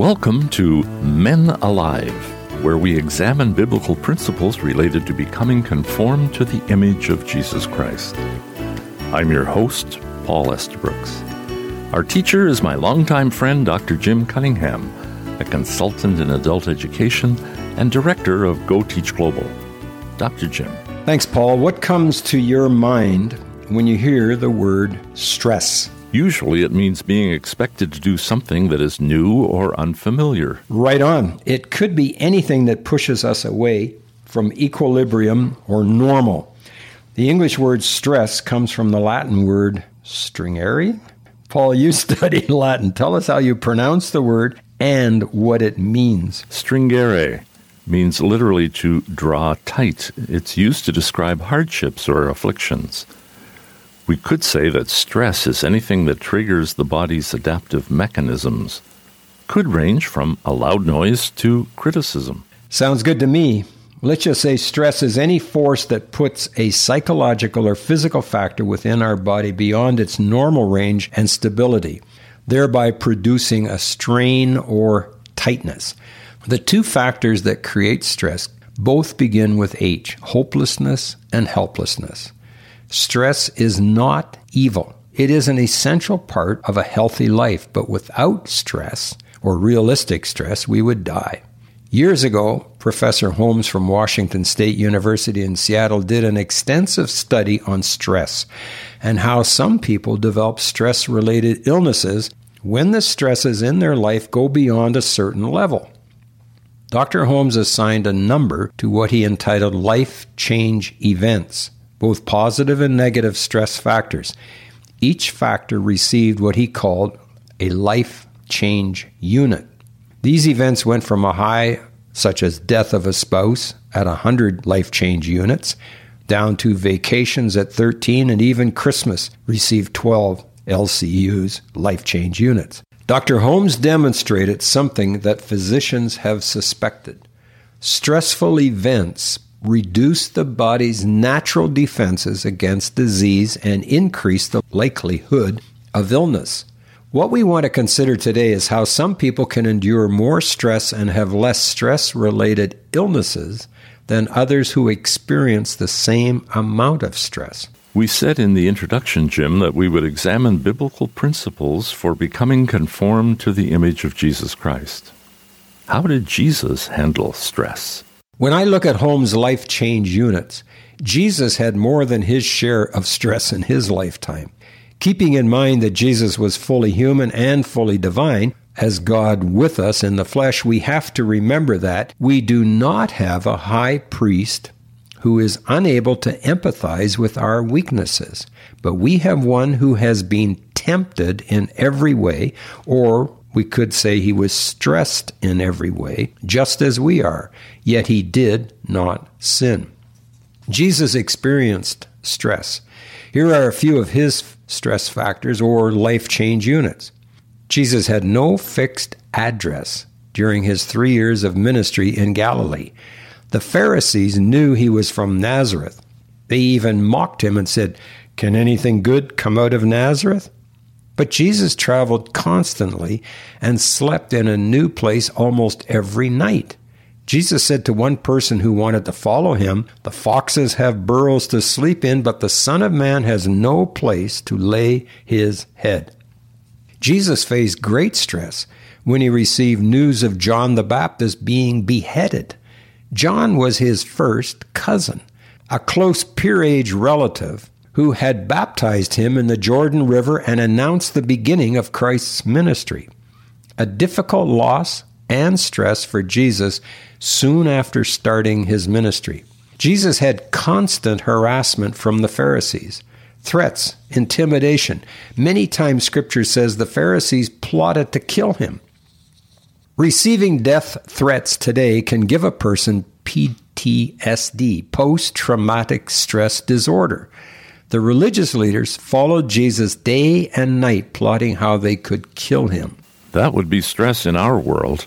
Welcome to Men Alive, where we examine biblical principles related to becoming conformed to the image of Jesus Christ. I'm your host, Paul Estabrooks. Our teacher is my longtime friend, Dr. Jim Cunningham, a consultant in adult education and director of Go Teach Global. Dr. Jim. Thanks, Paul. What comes to your mind when you hear the word stress? Usually it means being expected to do something that is new or unfamiliar. Right on. It could be anything that pushes us away from equilibrium or normal. The English word stress comes from the Latin word stringere. Paul, you studied Latin. Tell us how you pronounce the word and what it means. Stringere means literally to draw tight. It's used to describe hardships or afflictions. We could say that stress is anything that triggers the body's adaptive mechanisms. Could range from a loud noise to criticism. Sounds good to me. Let's just say stress is any force that puts a psychological or physical factor within our body beyond its normal range and stability, thereby producing a strain or tightness. The two factors that create stress both begin with H hopelessness and helplessness. Stress is not evil. It is an essential part of a healthy life, but without stress, or realistic stress, we would die. Years ago, Professor Holmes from Washington State University in Seattle did an extensive study on stress and how some people develop stress related illnesses when the stresses in their life go beyond a certain level. Dr. Holmes assigned a number to what he entitled life change events, both positive and negative stress factors. Each factor received what he called a life change unit. These events went from a high, such as death of a spouse, at 100 life change units, down to vacations at 13, and even Christmas received 12 LCUs, life change units. Dr. Holmes demonstrated something that physicians have suspected. Stressful events reduce the body's natural defenses against disease and increase the likelihood of illness. What we want to consider today is how some people can endure more stress and have less stress related illnesses than others who experience the same amount of stress. We said in the introduction, Jim, that we would examine biblical principles for becoming conformed to the image of Jesus Christ. How did Jesus handle stress? When I look at Holmes' life change units, Jesus had more than his share of stress in his lifetime. Keeping in mind that Jesus was fully human and fully divine, as God with us in the flesh, we have to remember that we do not have a high priest who is unable to empathize with our weaknesses, but we have one who has been tempted in every way, or we could say he was stressed in every way, just as we are, yet he did not sin. Jesus experienced stress. Here are a few of his stress factors or life change units. Jesus had no fixed address during his three years of ministry in Galilee. The Pharisees knew he was from Nazareth. They even mocked him and said, Can anything good come out of Nazareth? But Jesus traveled constantly and slept in a new place almost every night. Jesus said to one person who wanted to follow him, The foxes have burrows to sleep in, but the Son of Man has no place to lay his head. Jesus faced great stress when he received news of John the Baptist being beheaded. John was his first cousin, a close peerage relative who had baptized him in the Jordan River and announced the beginning of Christ's ministry. A difficult loss and stress for Jesus soon after starting his ministry. Jesus had constant harassment from the Pharisees, threats, intimidation. Many times scripture says the Pharisees plotted to kill him. Receiving death threats today can give a person PTSD, post traumatic stress disorder. The religious leaders followed Jesus day and night, plotting how they could kill him. That would be stress in our world.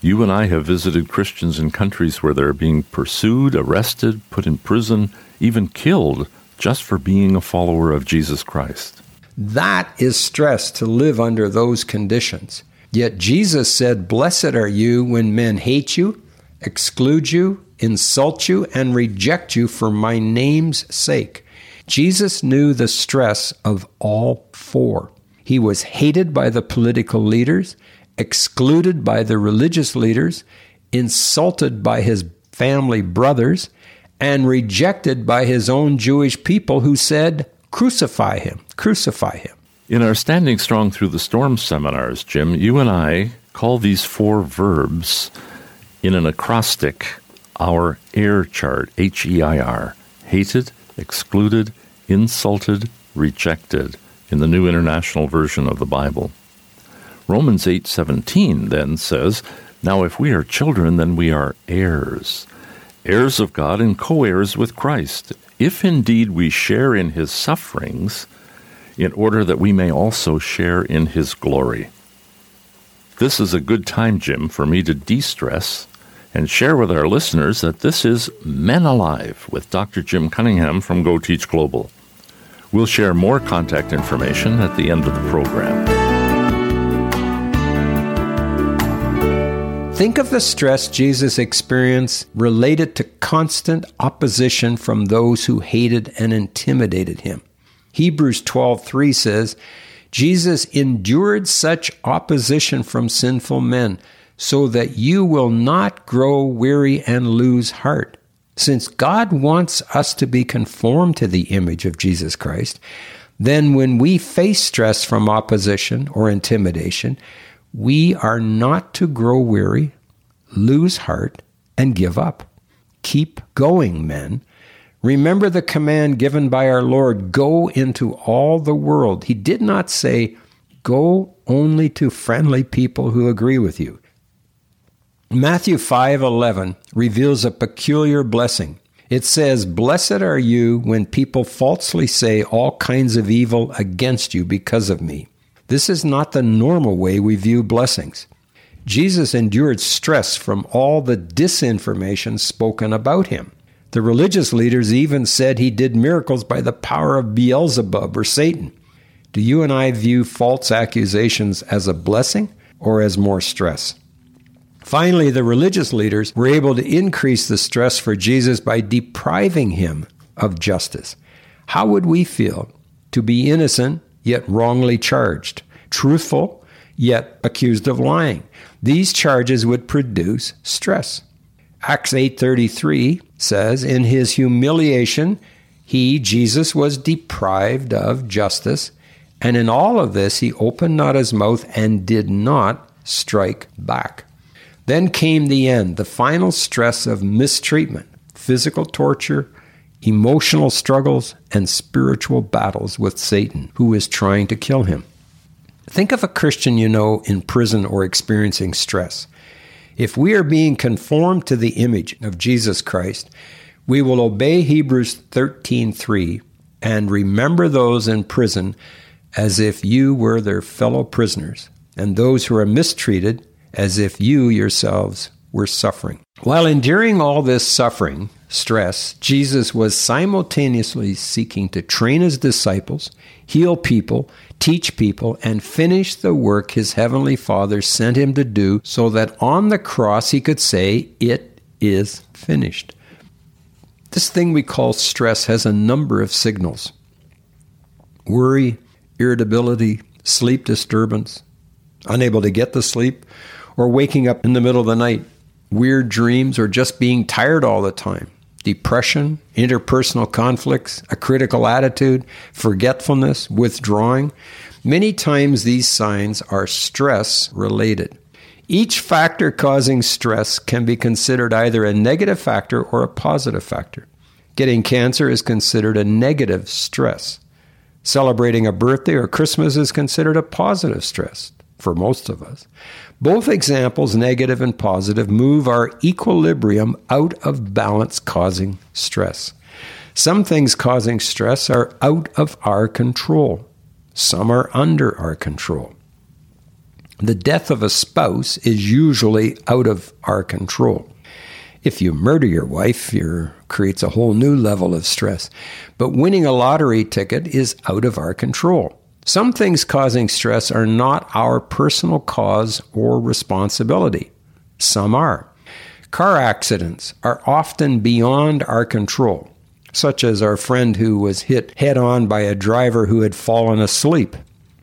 You and I have visited Christians in countries where they're being pursued, arrested, put in prison, even killed just for being a follower of Jesus Christ. That is stress to live under those conditions. Yet Jesus said, Blessed are you when men hate you, exclude you, insult you, and reject you for my name's sake. Jesus knew the stress of all four. He was hated by the political leaders, excluded by the religious leaders, insulted by his family brothers, and rejected by his own Jewish people who said, Crucify him, crucify him. In our Standing Strong Through the Storm seminars, Jim, you and I call these four verbs in an acrostic our heir chart, H E I R hated, excluded, insulted, rejected in the New International Version of the Bible. Romans 8:17 then says, "Now if we are children, then we are heirs, heirs of God and co-heirs with Christ, if indeed we share in his sufferings, in order that we may also share in his glory." This is a good time, Jim, for me to de-stress and share with our listeners that this is Men Alive with Dr. Jim Cunningham from Go Teach Global. We'll share more contact information at the end of the program. Think of the stress Jesus experienced related to constant opposition from those who hated and intimidated him. Hebrews 12:3 says, Jesus endured such opposition from sinful men so that you will not grow weary and lose heart. Since God wants us to be conformed to the image of Jesus Christ, then when we face stress from opposition or intimidation, we are not to grow weary, lose heart, and give up. Keep going, men. Remember the command given by our Lord go into all the world. He did not say, go only to friendly people who agree with you. Matthew 5:11 reveals a peculiar blessing. It says, "Blessed are you when people falsely say all kinds of evil against you because of me." This is not the normal way we view blessings. Jesus endured stress from all the disinformation spoken about him. The religious leaders even said he did miracles by the power of Beelzebub or Satan. Do you and I view false accusations as a blessing or as more stress? Finally, the religious leaders were able to increase the stress for Jesus by depriving him of justice. How would we feel to be innocent yet wrongly charged, truthful yet accused of lying? These charges would produce stress. Acts 8:33 says, "In his humiliation, he Jesus was deprived of justice, and in all of this he opened not his mouth and did not strike back." Then came the end, the final stress of mistreatment, physical torture, emotional struggles, and spiritual battles with Satan, who is trying to kill him. Think of a Christian you know in prison or experiencing stress. If we are being conformed to the image of Jesus Christ, we will obey Hebrews 13:3 and remember those in prison as if you were their fellow prisoners, and those who are mistreated as if you yourselves were suffering. While enduring all this suffering, stress, Jesus was simultaneously seeking to train his disciples, heal people, teach people, and finish the work his heavenly Father sent him to do so that on the cross he could say, It is finished. This thing we call stress has a number of signals worry, irritability, sleep disturbance, unable to get to sleep, or waking up in the middle of the night, weird dreams, or just being tired all the time, depression, interpersonal conflicts, a critical attitude, forgetfulness, withdrawing. Many times these signs are stress related. Each factor causing stress can be considered either a negative factor or a positive factor. Getting cancer is considered a negative stress. Celebrating a birthday or Christmas is considered a positive stress for most of us. Both examples, negative and positive, move our equilibrium out of balance, causing stress. Some things causing stress are out of our control, some are under our control. The death of a spouse is usually out of our control. If you murder your wife, it creates a whole new level of stress. But winning a lottery ticket is out of our control. Some things causing stress are not our personal cause or responsibility. Some are. Car accidents are often beyond our control, such as our friend who was hit head on by a driver who had fallen asleep.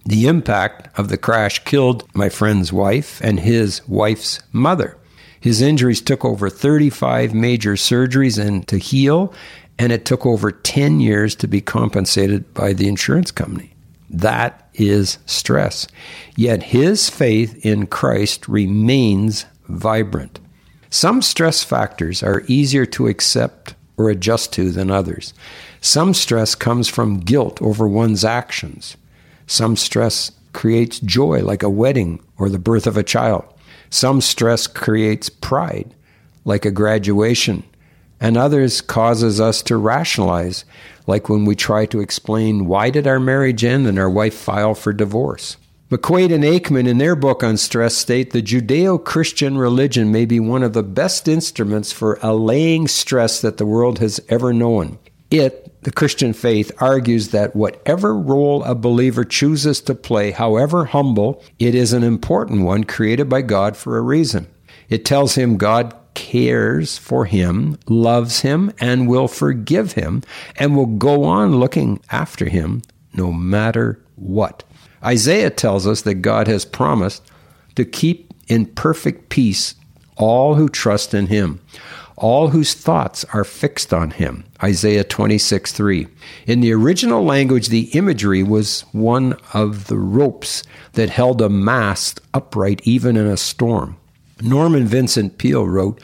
The impact of the crash killed my friend's wife and his wife's mother. His injuries took over 35 major surgeries and to heal, and it took over 10 years to be compensated by the insurance company. That is stress. Yet his faith in Christ remains vibrant. Some stress factors are easier to accept or adjust to than others. Some stress comes from guilt over one's actions. Some stress creates joy, like a wedding or the birth of a child. Some stress creates pride, like a graduation. And others causes us to rationalize, like when we try to explain why did our marriage end and our wife file for divorce. McQuaid and Aikman, in their book on stress, state the Judeo Christian religion may be one of the best instruments for allaying stress that the world has ever known. It, the Christian faith argues that whatever role a believer chooses to play, however humble, it is an important one created by God for a reason. It tells him God cares for him, loves him, and will forgive him, and will go on looking after him no matter what. Isaiah tells us that God has promised to keep in perfect peace all who trust in him all whose thoughts are fixed on him. Isaiah 26 3. In the original language, the imagery was one of the ropes that held a mast upright even in a storm. Norman Vincent Peale wrote,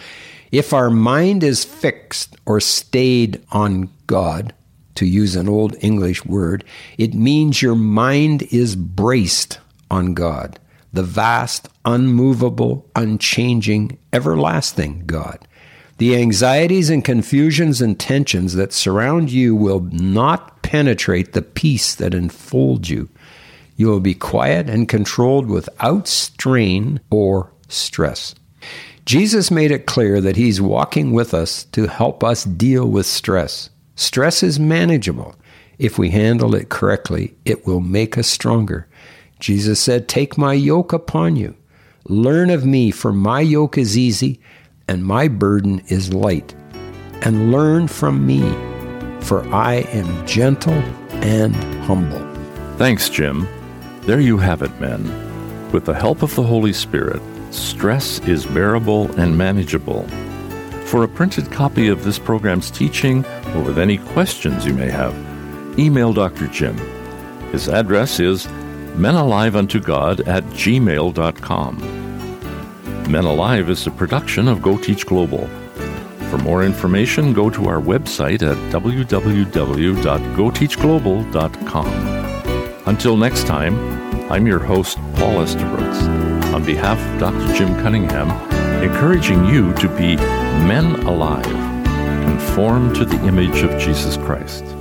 If our mind is fixed or stayed on God, to use an old English word, it means your mind is braced on God, the vast, unmovable, unchanging, everlasting God. The anxieties and confusions and tensions that surround you will not penetrate the peace that enfolds you. You will be quiet and controlled without strain or stress. Jesus made it clear that He's walking with us to help us deal with stress. Stress is manageable. If we handle it correctly, it will make us stronger. Jesus said, Take my yoke upon you. Learn of me, for my yoke is easy and my burden is light. And learn from me, for I am gentle and humble. Thanks, Jim. There you have it, men. With the help of the Holy Spirit, stress is bearable and manageable. For a printed copy of this program's teaching or with any questions you may have, email Dr. Jim. His address is menaliveuntogod at gmail.com. Men Alive is a production of Go Teach Global. For more information, go to our website at www.goteachglobal.com. Until next time, I'm your host, Paul Estabrooks, on behalf of Dr. Jim Cunningham, encouraging you to be men alive, conformed to the image of Jesus Christ.